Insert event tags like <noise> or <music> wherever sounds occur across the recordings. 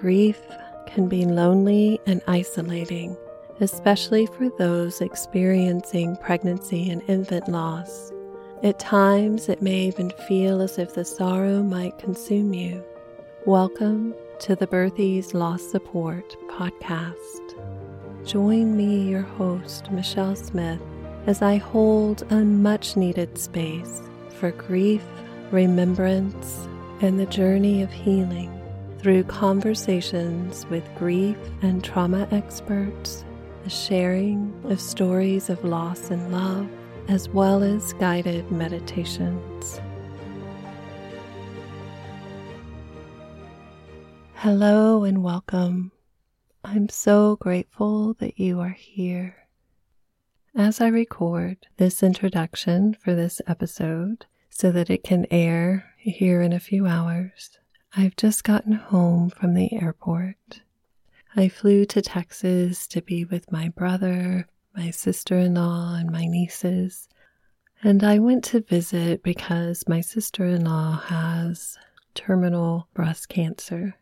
grief can be lonely and isolating, especially for those experiencing pregnancy and infant loss. At times, it may even feel as if the sorrow might consume you. Welcome to the Birthies Loss Support podcast. Join me, your host, Michelle Smith, as I hold a much needed space for grief, remembrance, and the journey of healing through conversations with grief and trauma experts, the sharing of stories of loss and love, as well as guided meditations. Hello and welcome. I'm so grateful that you are here. As I record this introduction for this episode so that it can air here in a few hours, I've just gotten home from the airport. I flew to Texas to be with my brother, my sister in law, and my nieces. And I went to visit because my sister in law has terminal breast cancer.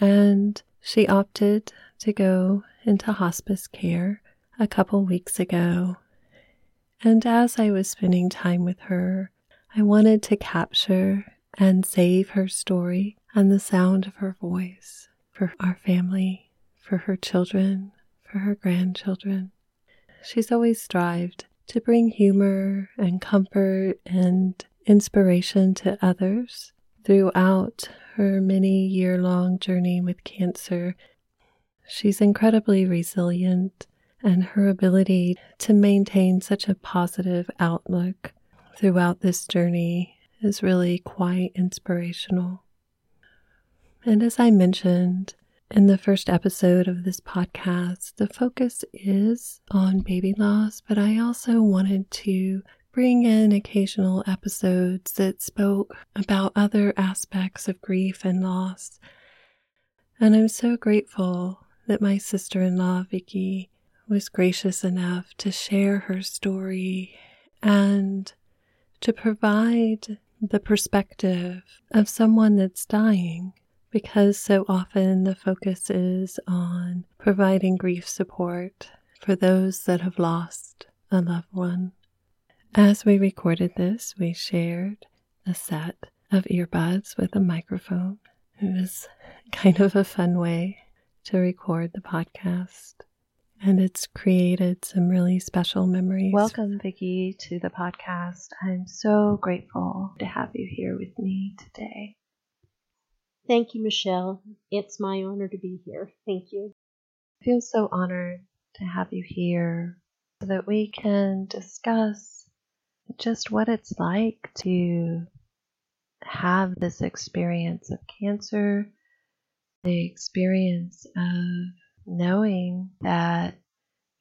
And she opted to go into hospice care a couple weeks ago. And as I was spending time with her, I wanted to capture and save her story and the sound of her voice for our family, for her children, for her grandchildren. She's always strived to bring humor and comfort and inspiration to others throughout her many year long journey with cancer. She's incredibly resilient, and her ability to maintain such a positive outlook throughout this journey is really quite inspirational. And as I mentioned in the first episode of this podcast, the focus is on baby loss, but I also wanted to bring in occasional episodes that spoke about other aspects of grief and loss. And I'm so grateful that my sister in law, Vicky, was gracious enough to share her story and to provide the perspective of someone that's dying because so often the focus is on providing grief support for those that have lost a loved one. As we recorded this, we shared a set of earbuds with a microphone. It was kind of a fun way to record the podcast. And it's created some really special memories. Welcome, Vicky, to the podcast. I'm so grateful to have you here with me today. Thank you, Michelle. It's my honor to be here. Thank you. I feel so honored to have you here so that we can discuss just what it's like to have this experience of cancer, the experience of knowing that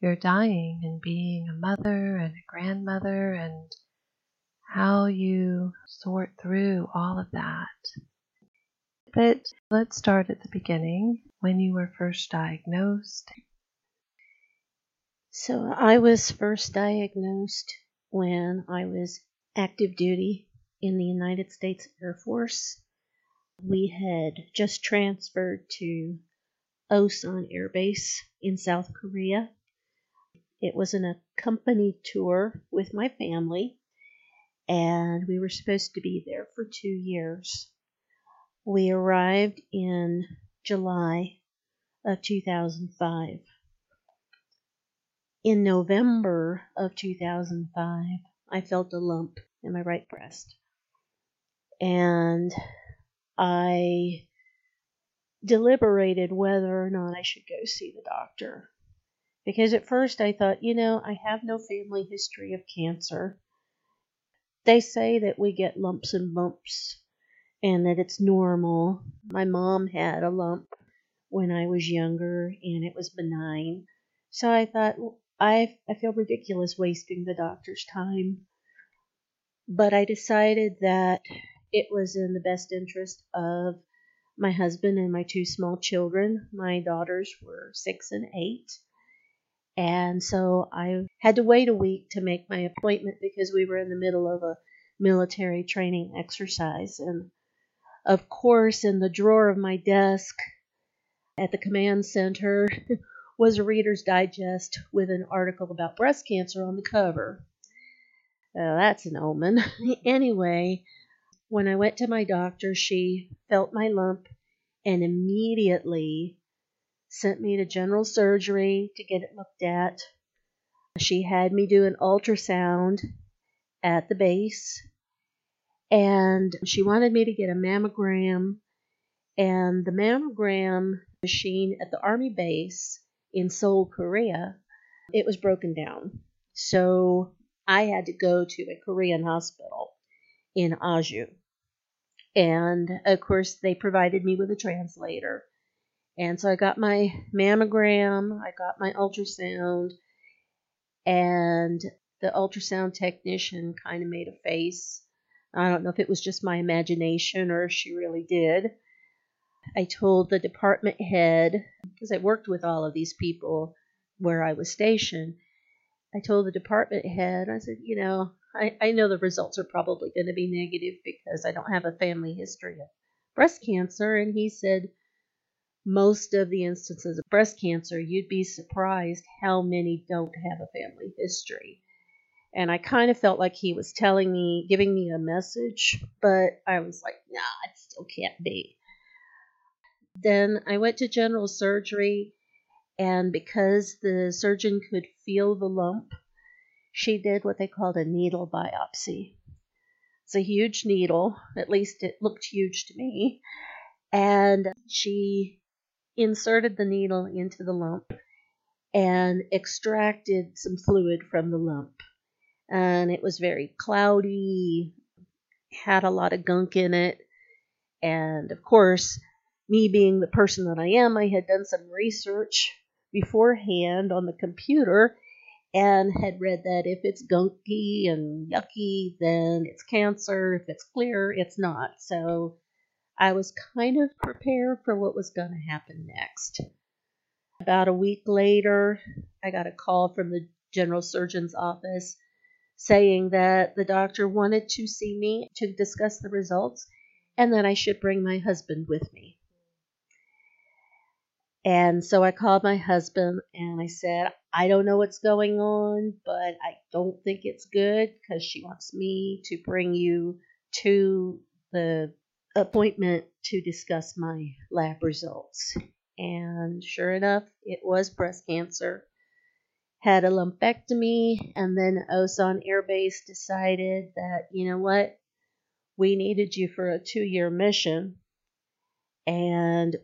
you're dying and being a mother and a grandmother and how you sort through all of that. But let's start at the beginning when you were first diagnosed. So I was first diagnosed when I was active duty in the United States Air Force. We had just transferred to Osan Air Base in South Korea. It was an accompanied tour with my family, and we were supposed to be there for two years. We arrived in July of 2005. In November of 2005, I felt a lump in my right breast. And I deliberated whether or not I should go see the doctor. Because at first I thought, you know, I have no family history of cancer. They say that we get lumps and bumps and that it's normal. My mom had a lump when I was younger and it was benign. So I thought, I, I feel ridiculous wasting the doctor's time. But I decided that it was in the best interest of my husband and my two small children. My daughters were six and eight. And so I had to wait a week to make my appointment because we were in the middle of a military training exercise. And of course, in the drawer of my desk at the command center <laughs> was a Reader's Digest with an article about breast cancer on the cover. Uh, that's an omen. <laughs> anyway, when I went to my doctor, she felt my lump and immediately sent me to general surgery to get it looked at. She had me do an ultrasound at the base and she wanted me to get a mammogram and the mammogram machine at the army base in Seoul, Korea, it was broken down. So I had to go to a Korean hospital in Ajou. And of course, they provided me with a translator. And so I got my mammogram, I got my ultrasound, and the ultrasound technician kind of made a face. I don't know if it was just my imagination or if she really did. I told the department head, because I worked with all of these people where I was stationed, I told the department head, I said, you know, I, I know the results are probably going to be negative because I don't have a family history of breast cancer. And he said, most of the instances of breast cancer, you'd be surprised how many don't have a family history. And I kind of felt like he was telling me, giving me a message, but I was like, nah, it still can't be. Then I went to general surgery, and because the surgeon could feel the lump, she did what they called a needle biopsy. It's a huge needle, at least it looked huge to me, and she inserted the needle into the lump and extracted some fluid from the lump. And it was very cloudy, had a lot of gunk in it, and of course, me being the person that I am, I had done some research beforehand on the computer and had read that if it's gunky and yucky, then it's cancer. If it's clear, it's not. So I was kind of prepared for what was going to happen next. About a week later, I got a call from the general surgeon's office saying that the doctor wanted to see me to discuss the results and that I should bring my husband with me. And so I called my husband and I said, I don't know what's going on, but I don't think it's good because she wants me to bring you to the appointment to discuss my lab results. And sure enough, it was breast cancer. Had a lumpectomy, and then Osan Air Base decided that, you know what, we needed you for a two year mission. And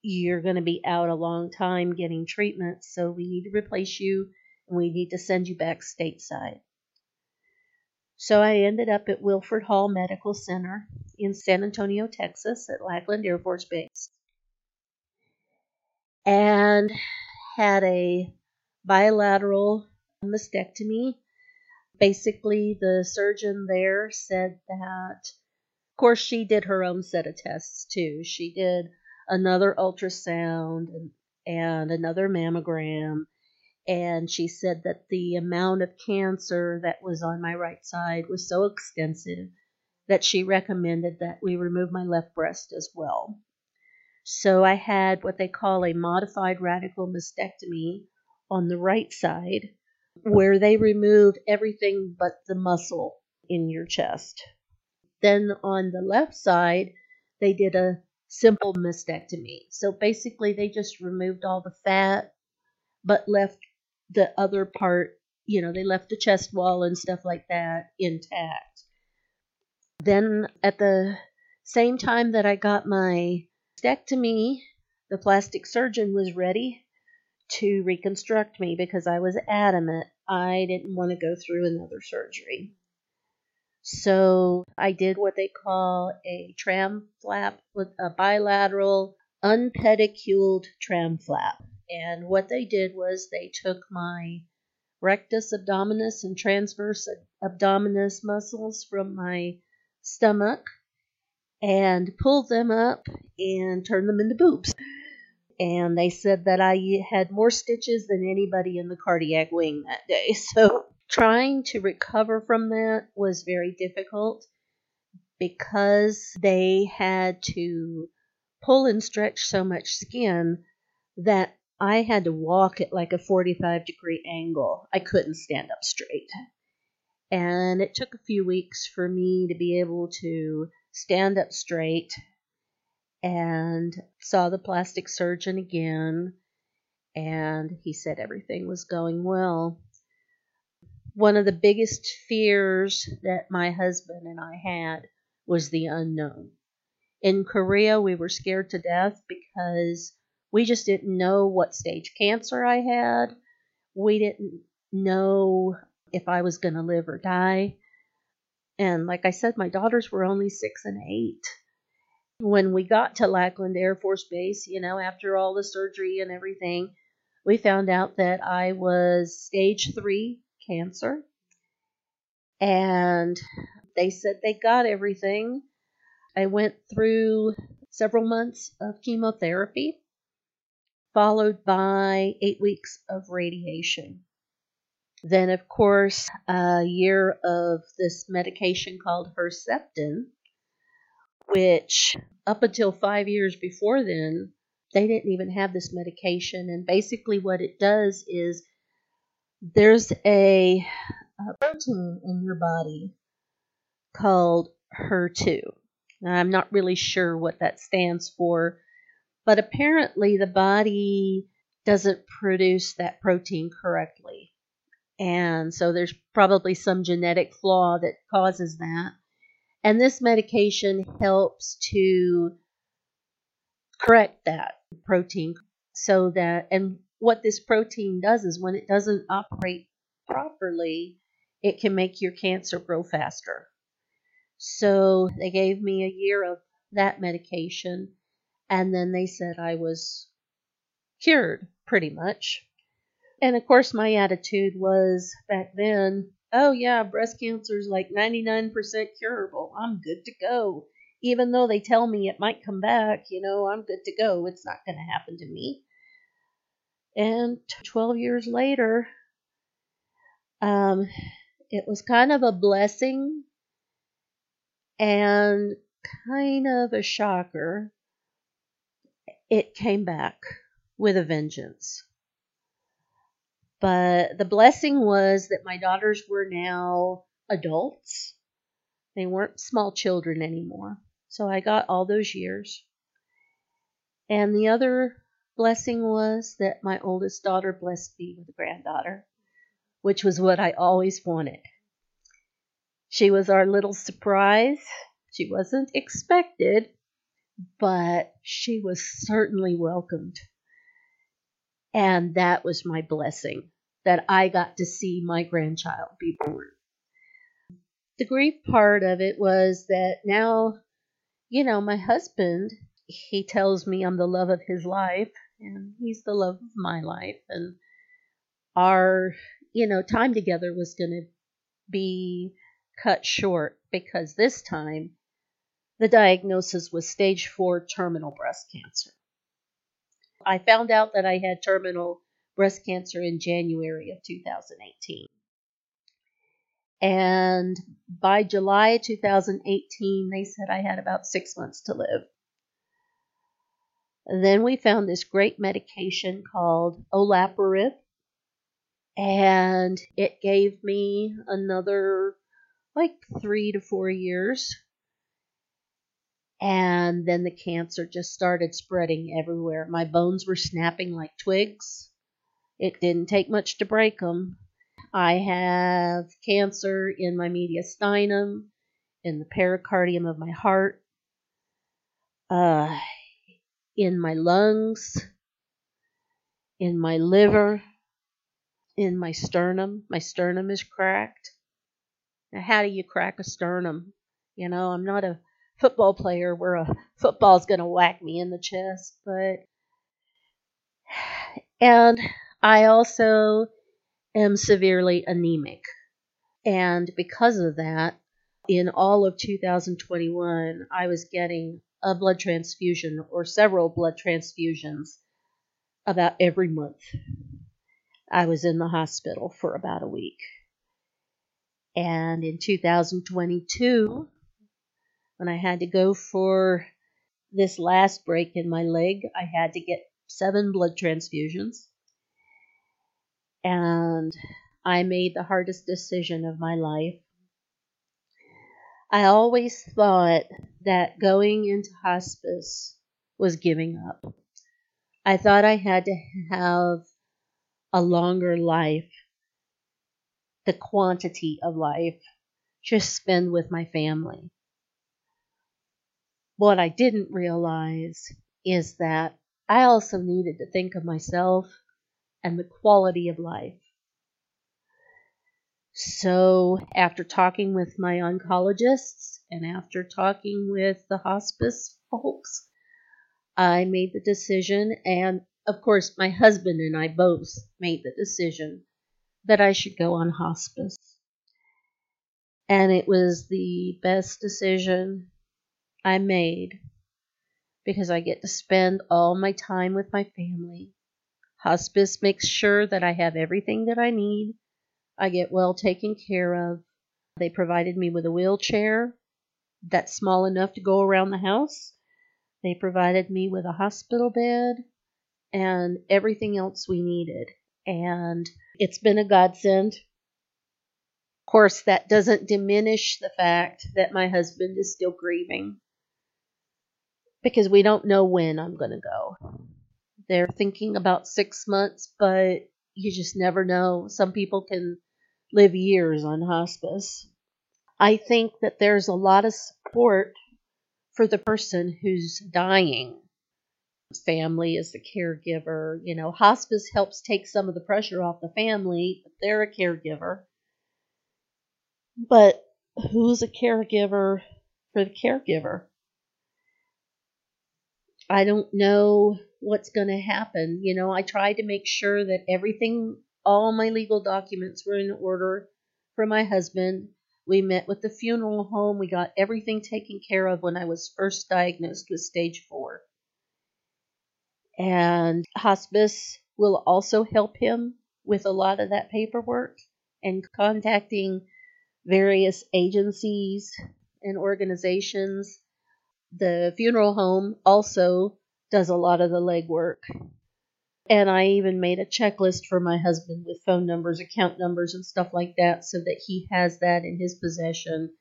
you're going to be out a long time getting treatment, so we need to replace you and we need to send you back stateside. So I ended up at Wilford Hall Medical Center in San Antonio, Texas, at Lackland Air Force Base, and had a bilateral mastectomy. Basically, the surgeon there said that, of course, she did her own set of tests too. She did another ultrasound and, and another mammogram. And she said that the amount of cancer that was on my right side was so extensive that she recommended that we remove my left breast as well. So I had what they call a modified radical mastectomy on the right side, where they remove everything but the muscle in your chest. Then on the left side, they did a simple mastectomy. So basically, they just removed all the fat, but left the other part, you know, they left the chest wall and stuff like that intact. Then at the same time that I got my mastectomy, the plastic surgeon was ready to reconstruct me because I was adamant I didn't want to go through another surgery. So I did what they call a tram flap with a bilateral unpediculed tram flap. And what they did was they took my rectus abdominis and transverse abdominis muscles from my stomach and pulled them up and turned them into boobs. And they said that I had more stitches than anybody in the cardiac wing that day. <laughs> So Trying to recover from that was very difficult because they had to pull and stretch so much skin that I had to walk at like a 45 degree angle. I couldn't stand up straight. And it took a few weeks for me to be able to stand up straight and saw the plastic surgeon again. And he said everything was going well. One of the biggest fears that my husband and I had was the unknown. In Korea, we were scared to death because we just didn't know what stage cancer I had. We didn't know if I was going to live or die. And like I said, my daughters were only six and eight. When we got to Lackland Air Force Base, you know, after all the surgery and everything, we found out that I was stage three cancer. And they said they got everything. I went through several months of chemotherapy followed by eight weeks of radiation. Then, of course, a year of this medication called Herceptin, which up until five years before then, they didn't even have this medication. And basically, what it does is there's a, a protein in your body called HER2. I'm not really sure what that stands for, but apparently, the body doesn't produce that protein correctly. And so there's probably some genetic flaw that causes that. And this medication helps to correct that protein so that, and what this protein does is when it doesn't operate properly, it can make your cancer grow faster. So they gave me a year of that medication and then they said I was cured, pretty much. And of course, my attitude was back then, oh, yeah, breast cancer is like 99% curable. I'm good to go. Even though they tell me it might come back, you know, I'm good to go. It's not going to happen to me. And 12 years later, um, it was kind of a blessing and kind of a shocker it came back with a vengeance. But the blessing was that my daughters were now adults. They weren't small children anymore. So I got all those years. And the other blessing was that my oldest daughter blessed me with a granddaughter, which was what I always wanted. She was our little surprise. She wasn't expected, but she was certainly welcomed. And that was my blessing that I got to see my grandchild be born. The grief part of it was that now, you know, my husband, he tells me I'm the love of his life, and he's the love of my life. And our, you know, time together was going to be cut short because this time the diagnosis was stage 4 terminal breast cancer. I found out that I had terminal breast cancer in January of 2018. And by July 2018, they said I had about six months to live. then we found this great medication called olaparib, and it gave me another like three to four years and then the cancer just started spreading everywhere. My bones were snapping like twigs. It didn't take much to break them. I have cancer in my mediastinum, in the pericardium of my heart, uh, in my lungs, in my liver, in my sternum. My sternum is cracked. Now, how do you crack a sternum? You know, I'm not a football player where a football's going to whack me in the chest, but <sighs> and I also am severely anemic. And because of that, in all of 2021, I was getting a blood transfusion or several blood transfusions about every month. I was in the hospital for about a week. And in 2022, when I had to go for this last break in my leg, I had to get seven blood transfusions. And I made the hardest decision of my life. I always thought that going into hospice was giving up. I thought I had to have a longer life, the quantity of life, just spend with my family. What I didn't realize is that I also needed to think of myself and the quality of life. So, after talking with my oncologists and after talking with the hospice folks, I made the decision, and of course, my husband and I both made the decision that I should go on hospice. And it was the best decision I made because I get to spend all my time with my family. Hospice makes sure that I have everything that I need I get well taken care of. They provided me with a wheelchair that's small enough to go around the house. They provided me with a hospital bed and everything else we needed. And it's been a godsend. Of course, that doesn't diminish the fact that my husband is still grieving because we don't know when I'm going to go. They're thinking about six months, but you just never know. Some people can live years on hospice. I think that there's a lot of support for the person who's dying. Family is the caregiver. You know, hospice helps take some of the pressure off the family. They're a caregiver. But who's a caregiver for the caregiver? I don't know what's going to happen. You know, I tried to make sure that everything all my legal documents were in order for my husband. We met with the funeral home. We got everything taken care of when I was first diagnosed with stage four. And hospice will also help him with a lot of that paperwork and contacting various agencies and organizations. The funeral home also does a lot of the legwork and I even made a checklist for my husband with phone numbers, account numbers, and stuff like that so that he has that in his possession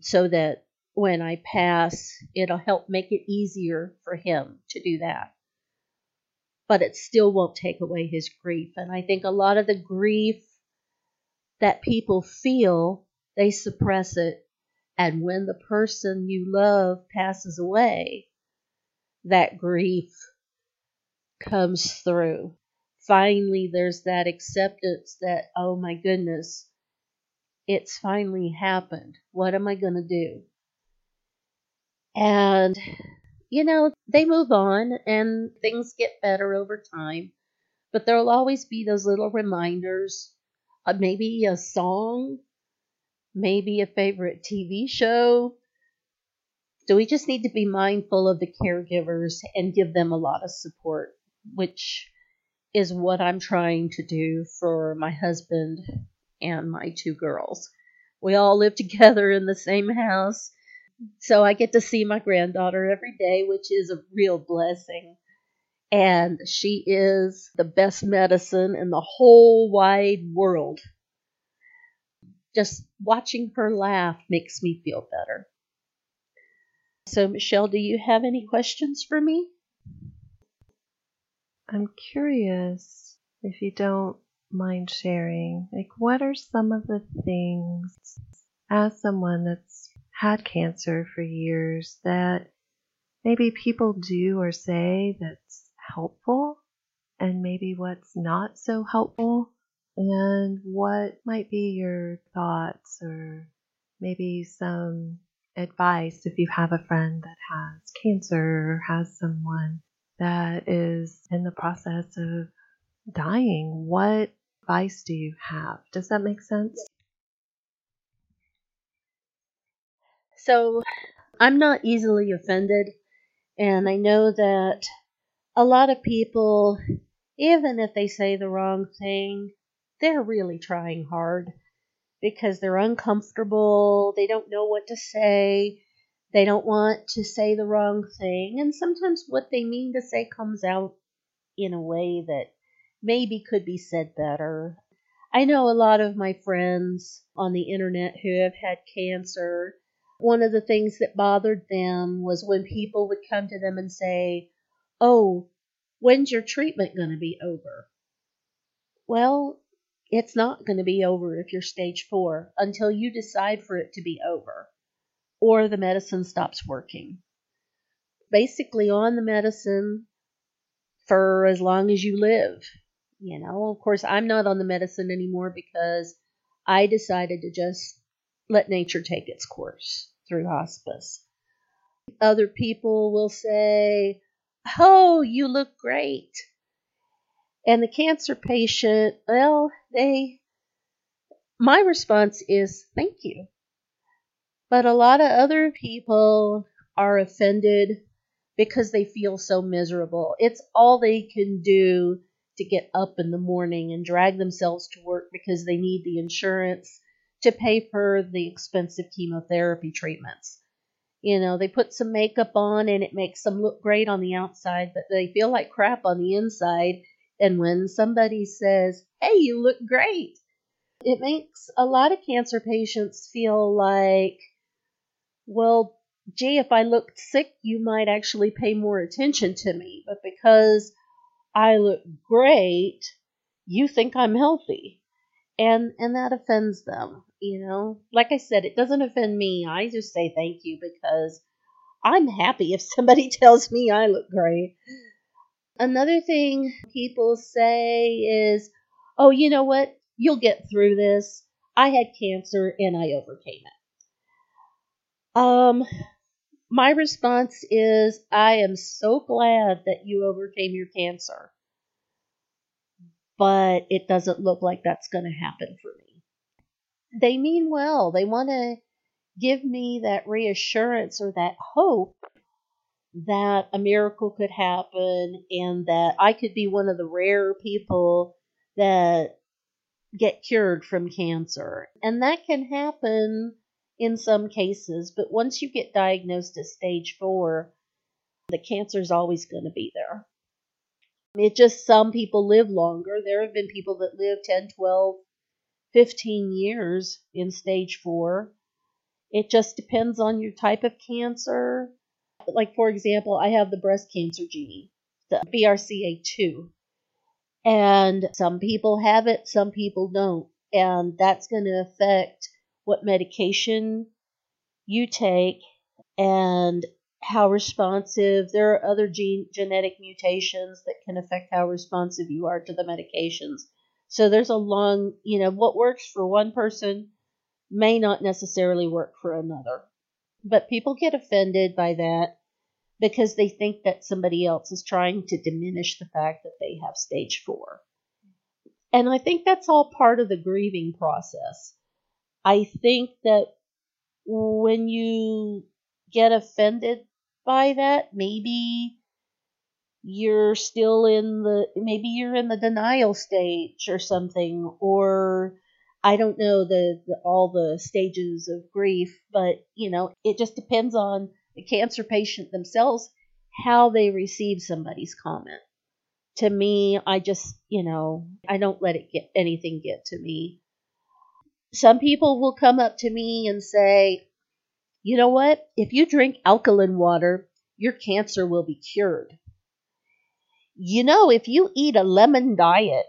so that when I pass, it'll help make it easier for him to do that. But it still won't take away his grief. And I think a lot of the grief that people feel, they suppress it. And when the person you love passes away, that grief comes through. Finally, there's that acceptance that, oh my goodness, it's finally happened. What am I going to do? And, you know, they move on and things get better over time. But there'll always be those little reminders, uh, maybe a song, maybe a favorite TV show, so we just need to be mindful of the caregivers and give them a lot of support which is what I'm trying to do for my husband and my two girls. We all live together in the same house, so I get to see my granddaughter every day, which is a real blessing. And she is the best medicine in the whole wide world. Just watching her laugh makes me feel better. So, Michelle, do you have any questions for me? I'm curious if you don't mind sharing, like, what are some of the things as someone that's had cancer for years that maybe people do or say that's helpful, and maybe what's not so helpful, and what might be your thoughts or maybe some advice if you have a friend that has cancer or has someone that is in the process of dying. What advice do you have? Does that make sense? So, I'm not easily offended, and I know that a lot of people, even if they say the wrong thing, they're really trying hard because they're uncomfortable, they don't know what to say, They don't want to say the wrong thing, and sometimes what they mean to say comes out in a way that maybe could be said better. I know a lot of my friends on the internet who have had cancer. One of the things that bothered them was when people would come to them and say, Oh, when's your treatment going to be over? Well, it's not going to be over if you're stage four until you decide for it to be over or the medicine stops working. Basically, on the medicine for as long as you live. You know, of course, I'm not on the medicine anymore because I decided to just let nature take its course through hospice. Other people will say, Oh, you look great. And the cancer patient, well, they, my response is, Thank you. But a lot of other people are offended because they feel so miserable. It's all they can do to get up in the morning and drag themselves to work because they need the insurance to pay for the expensive chemotherapy treatments. You know, they put some makeup on and it makes them look great on the outside, but they feel like crap on the inside. And when somebody says, Hey, you look great, it makes a lot of cancer patients feel like well, gee, if I looked sick, you might actually pay more attention to me. But because I look great, you think I'm healthy. And and that offends them, you know. Like I said, it doesn't offend me. I just say thank you because I'm happy if somebody <laughs> tells me I look great. Another thing people say is, "Oh, you know what? You'll get through this. I had cancer and I overcame it." Um, my response is I am so glad that you overcame your cancer, but it doesn't look like that's going to happen for me. They mean well. They want to give me that reassurance or that hope that a miracle could happen and that I could be one of the rare people that get cured from cancer. And that can happen in some cases, but once you get diagnosed at stage four, the cancer is always going to be there. It just some people live longer. There have been people that live 10, 12, 15 years in stage four. It just depends on your type of cancer. Like, for example, I have the breast cancer gene, the BRCA2. And some people have it, some people don't. And that's going to affect what medication you take, and how responsive. There are other gene, genetic mutations that can affect how responsive you are to the medications. So there's a long, you know, what works for one person may not necessarily work for another. But people get offended by that because they think that somebody else is trying to diminish the fact that they have stage four. And I think that's all part of the grieving process. I think that when you get offended by that, maybe you're still in the maybe you're in the denial stage or something or I don't know the, the, all the stages of grief, but you know, it just depends on the cancer patient themselves how they receive somebody's comment. To me, I just, you know, I don't let it get anything get to me. Some people will come up to me and say, you know what? If you drink alkaline water, your cancer will be cured. You know, if you eat a lemon diet,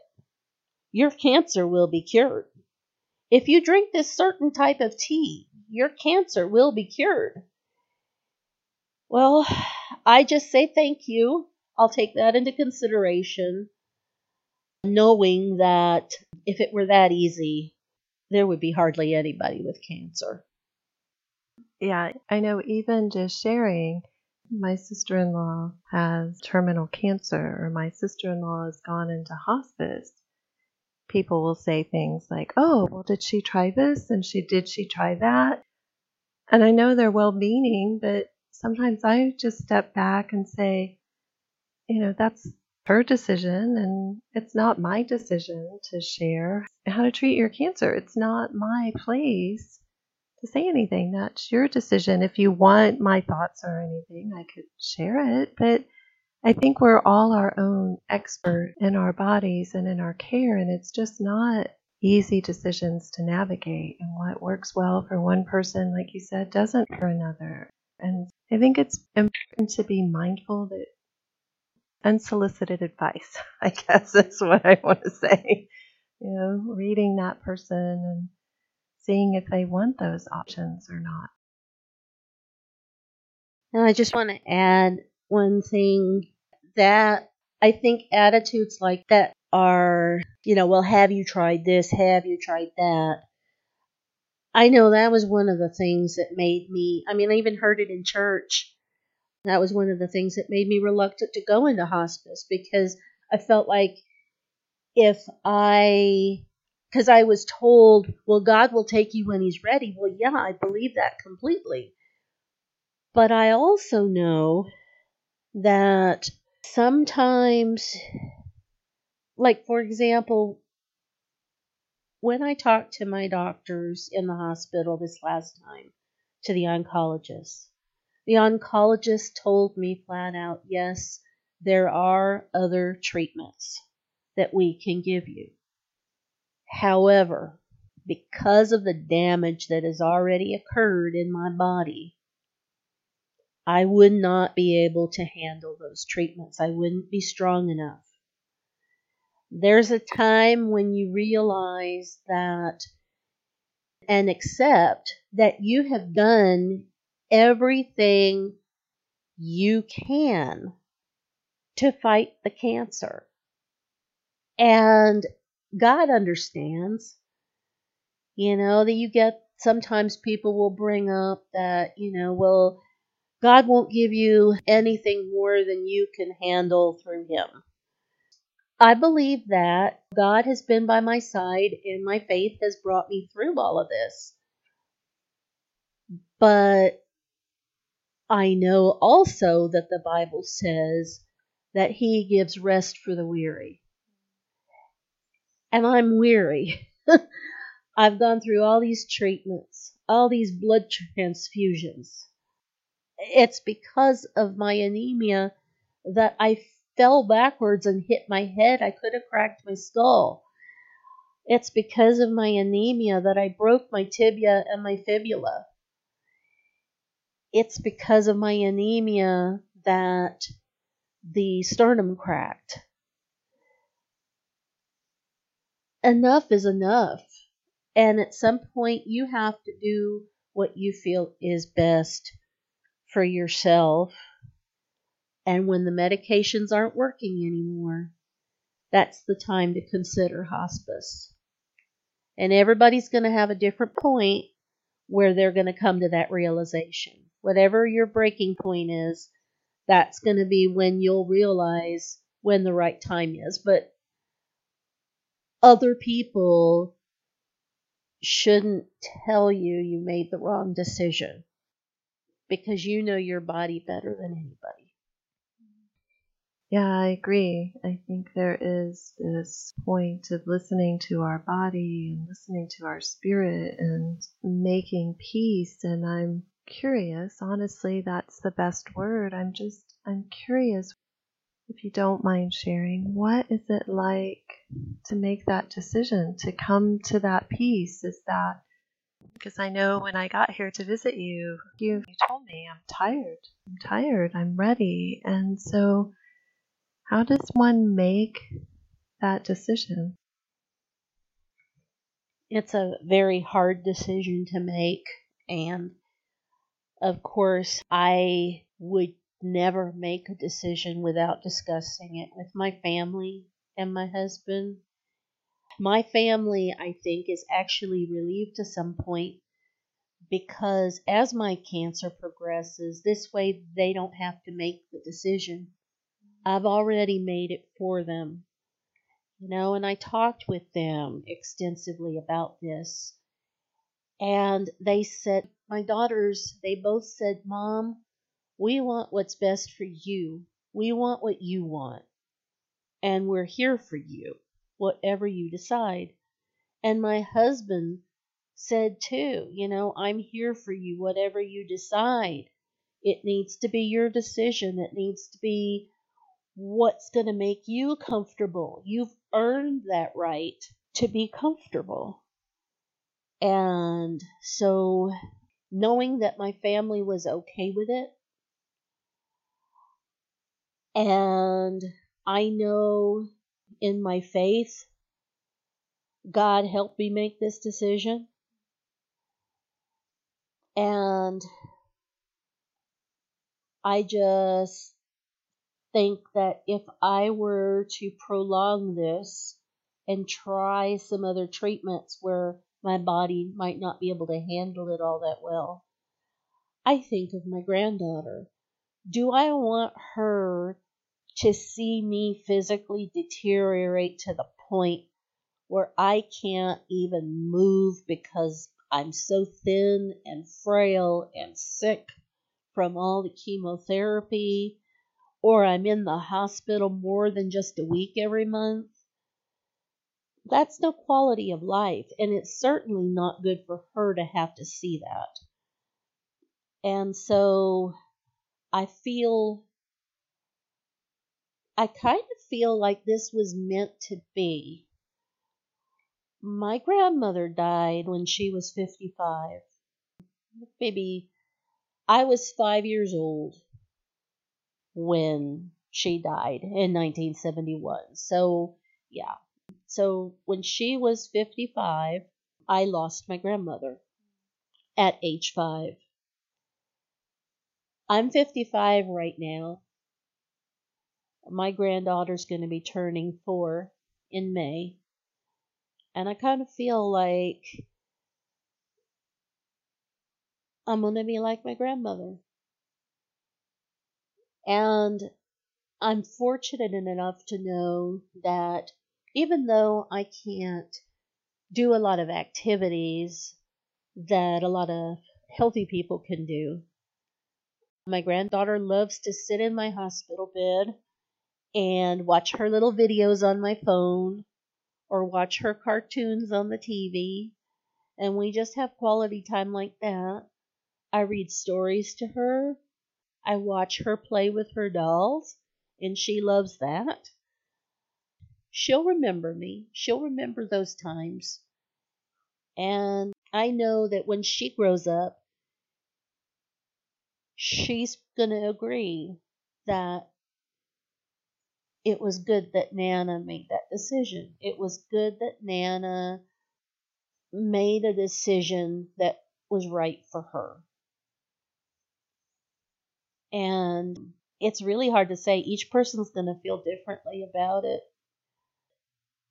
your cancer will be cured. If you drink this certain type of tea, your cancer will be cured. Well, I just say thank you. I'll take that into consideration, knowing that if it were that easy, there would be hardly anybody with cancer. Yeah, I know even just sharing, my sister in law has terminal cancer, or my sister in law has gone into hospice. People will say things like, oh, well, did she try this? And she did she try that? And I know they're well meaning, but sometimes I just step back and say, you know, that's her decision and it's not my decision to share how to treat your cancer. It's not my place to say anything. That's your decision. If you want my thoughts or anything, I could share it. But I think we're all our own expert in our bodies and in our care, and it's just not easy decisions to navigate. And what works well for one person, like you said, doesn't for another. And I think it's important to be mindful that unsolicited advice, <laughs> I guess is what I want to say. You know, reading that person and seeing if they want those options or not. And I just want to add one thing that I think attitudes like that are, you know, well, have you tried this? Have you tried that? I know that was one of the things that made me, I mean, I even heard it in church. That was one of the things that made me reluctant to go into hospice because I felt like if I because I was told, well, God will take you when He's ready. Well, yeah, I believe that completely. But I also know that sometimes, like for example, when I talked to my doctors in the hospital this last time, to the oncologist, the oncologist told me flat out, yes, there are other treatments that we can give you. However, because of the damage that has already occurred in my body, I would not be able to handle those treatments. I wouldn't be strong enough. There's a time when you realize that and accept that you have done everything you can to fight the cancer. And God understands. You know, that you get sometimes people will bring up that, you know, well, God won't give you anything more than you can handle through Him. I believe that God has been by my side and my faith has brought me through all of this. But I know also that the Bible says that He gives rest for the weary and I'm weary. <laughs> I've gone through all these treatments, all these blood transfusions. It's because of my anemia that I fell backwards and hit my head. I could have cracked my skull. It's because of my anemia that I broke my tibia and my fibula. It's because of my anemia that the sternum cracked. enough is enough. And at some point, you have to do what you feel is best for yourself. And when the medications aren't working anymore, that's the time to consider hospice. And everybody's going to have a different point where they're going to come to that realization. Whatever your breaking point is, that's going to be when you'll realize when the right time is. But other people shouldn't tell you you made the wrong decision because you know your body better than anybody. Yeah, I agree. I think there is this point of listening to our body and listening to our spirit and making peace. And I'm curious, honestly, that's the best word. I'm just, I'm curious if you don't mind sharing, what is it like to make that decision, to come to that peace? Is that because I know when I got here to visit you, you, told me I'm tired. I'm tired. I'm ready. And so, how does one make that decision? It's a very hard decision to make. And of course, I would never make a decision without discussing it with my family and my husband. My family, I think, is actually relieved to some point because as my cancer progresses, this way they don't have to make the decision. I've already made it for them. You know, and I talked with them extensively about this. And they said, my daughters, they both said, Mom, we want what's best for you. We want what you want. And we're here for you, whatever you decide. And my husband said too, you know, I'm here for you, whatever you decide. It needs to be your decision. It needs to be what's going to make you comfortable. You've earned that right to be comfortable. And so, knowing that my family was okay with it, and I know in my faith, God helped me make this decision. And I just think that if I were to prolong this and try some other treatments where my body might not be able to handle it all that well, I think of my granddaughter. Do I want her to see me physically deteriorate to the point where I can't even move because I'm so thin and frail and sick from all the chemotherapy, or I'm in the hospital more than just a week every month. That's no quality of life, and it's certainly not good for her to have to see that. And so I feel, I kind of feel like this was meant to be. My grandmother died when she was 55. Maybe I was five years old when she died in 1971. So, yeah. So, when she was 55, I lost my grandmother at age five. I'm 55 right now. My granddaughter's going to be turning four in May. And I kind of feel like I'm going to be like my grandmother. And I'm fortunate enough to know that even though I can't do a lot of activities that a lot of healthy people can do, my granddaughter loves to sit in my hospital bed and watch her little videos on my phone or watch her cartoons on the TV. And we just have quality time like that. I read stories to her. I watch her play with her dolls, and she loves that. She'll remember me. She'll remember those times. And I know that when she grows up, she's going to agree that it was good that Nana made that decision. It was good that Nana made a decision that was right for her. And it's really hard to say. Each person's going to feel differently about it.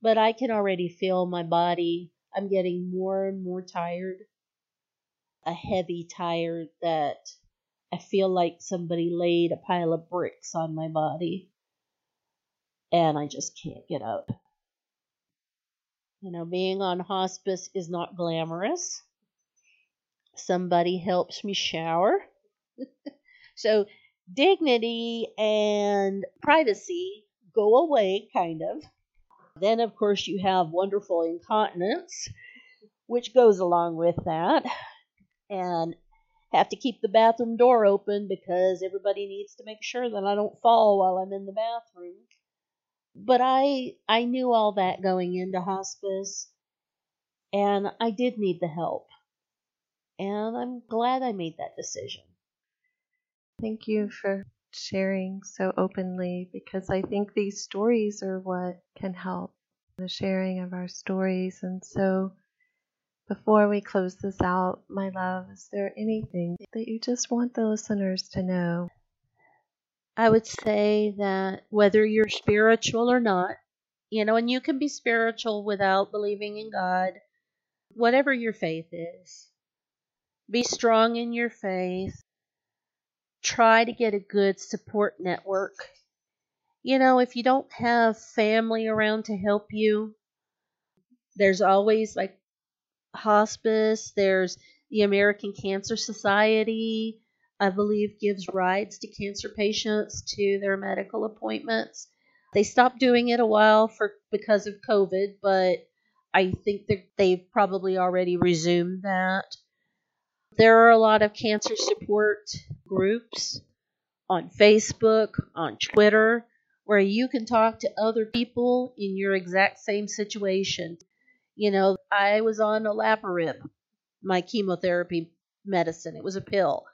But I can already feel my body. I'm getting more and more tired. A heavy tired that I feel like somebody laid a pile of bricks on my body and I just can't get up. You know, being on hospice is not glamorous. Somebody helps me shower. <laughs> so, dignity and privacy go away, kind of. Then, of course, you have wonderful incontinence, which goes along with that. And have to keep the bathroom door open because everybody needs to make sure that I don't fall while I'm in the bathroom but I I knew all that going into hospice and I did need the help. And I'm glad I made that decision. Thank you for sharing so openly because I think these stories are what can help the sharing of our stories. And so, before we close this out, my love, is there anything that you just want the listeners to know? I would say that whether you're spiritual or not, you know, and you can be spiritual without believing in God, whatever your faith is, be strong in your faith. Try to get a good support network. You know, if you don't have family around to help you, there's always like hospice, there's the American Cancer Society, I believe gives rides to cancer patients to their medical appointments. They stopped doing it a while for because of COVID, but I think that they've probably already resumed that. There are a lot of cancer support groups on Facebook, on Twitter, where you can talk to other people in your exact same situation. You know, I was on a olaparib, my chemotherapy medicine. It was a pill.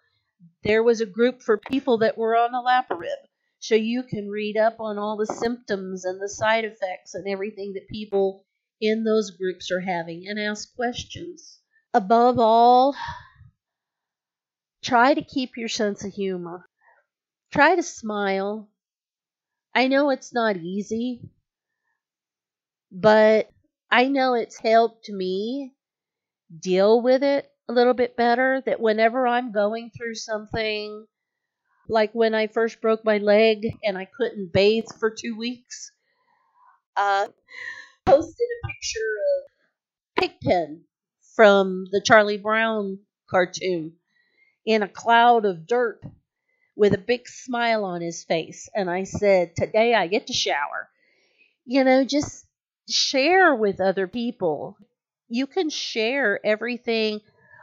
There was a group for people that were on olaparib. So you can read up on all the symptoms and the side effects and everything that people in those groups are having and ask questions. Above all, try to keep your sense of humor. Try to smile. I know it's not easy, but I know it's helped me deal with it a little bit better. That whenever I'm going through something, like when I first broke my leg and I couldn't bathe for two weeks, uh, posted a picture of Pigpen from the Charlie Brown cartoon in a cloud of dirt with a big smile on his face. And I said, Today I get to shower. You know, just share with other people. You can share everything.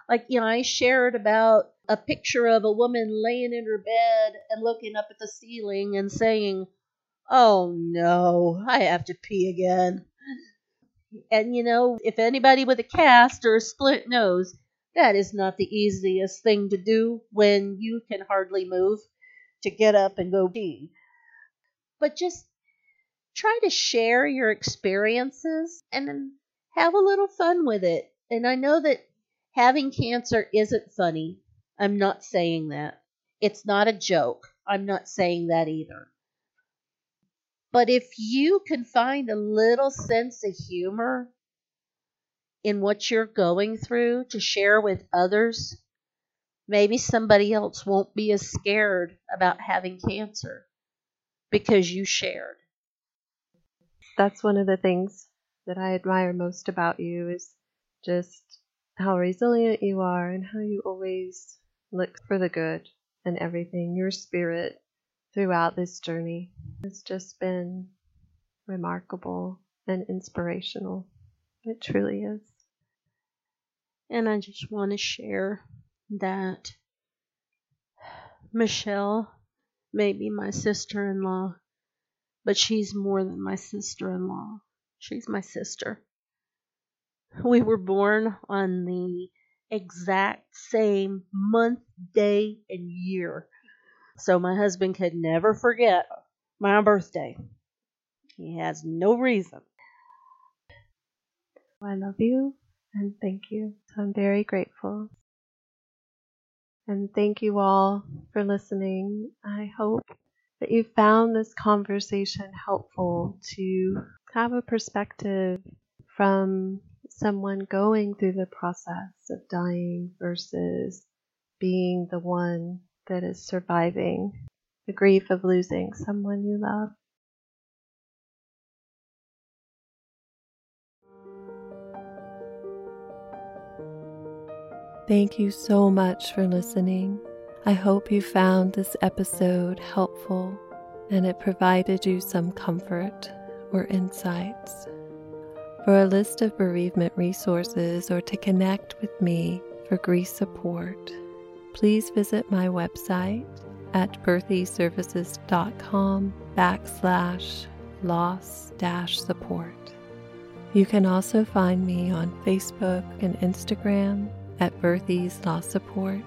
Like, you know, I shared about a picture of a woman laying in her bed and looking up at the ceiling and saying, Oh no, I have to pee again. And you know, if anybody with a cast or a split nose, that is not the easiest thing to do when you can hardly move to get up and go pee. But just try to share your experiences and have a little fun with it. And I know that having cancer isn't funny. I'm not saying that. It's not a joke. I'm not saying that either. But if you can find a little sense of humor in what you're going through to share with others, maybe somebody else won't be as scared about having cancer because you shared. That's one of the things that I admire most about you is just how resilient you are and how you always look for the good in everything. Your spirit throughout this journey has just been remarkable and inspirational. It truly is. And I just want to share that Michelle may be my sister in law, but she's more than my sister in law. She's my sister. We were born on the exact same month, day, and year. So my husband could never forget my birthday. He has no reason. I love you and thank you. I'm very grateful. And thank you all for listening. I hope that you found this conversation helpful to have a perspective from someone going through the process of dying versus being the one that is surviving the grief of losing someone you love. Thank you so much for listening. I hope you found this episode helpful and it provided you some comfort or insights. For a list of bereavement resources or to connect with me for grief support, please visit my website at birthyservices.com backslash loss dash support. You can also find me on Facebook and Instagram at Birthy's Loss Support.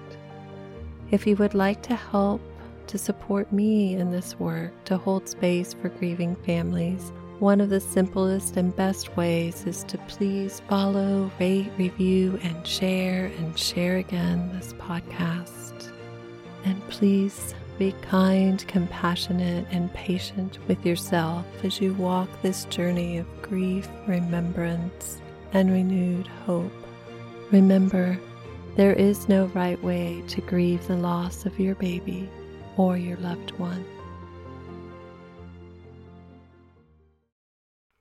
If you would like to help to support me in this work to hold space for grieving families, one of the simplest and best ways is to please follow, rate, review, and share, and share again this podcast. And please be kind, compassionate, and patient with yourself as you walk this journey of grief, remembrance, and renewed hope. Remember, there is no right way to grieve the loss of your baby or your loved one.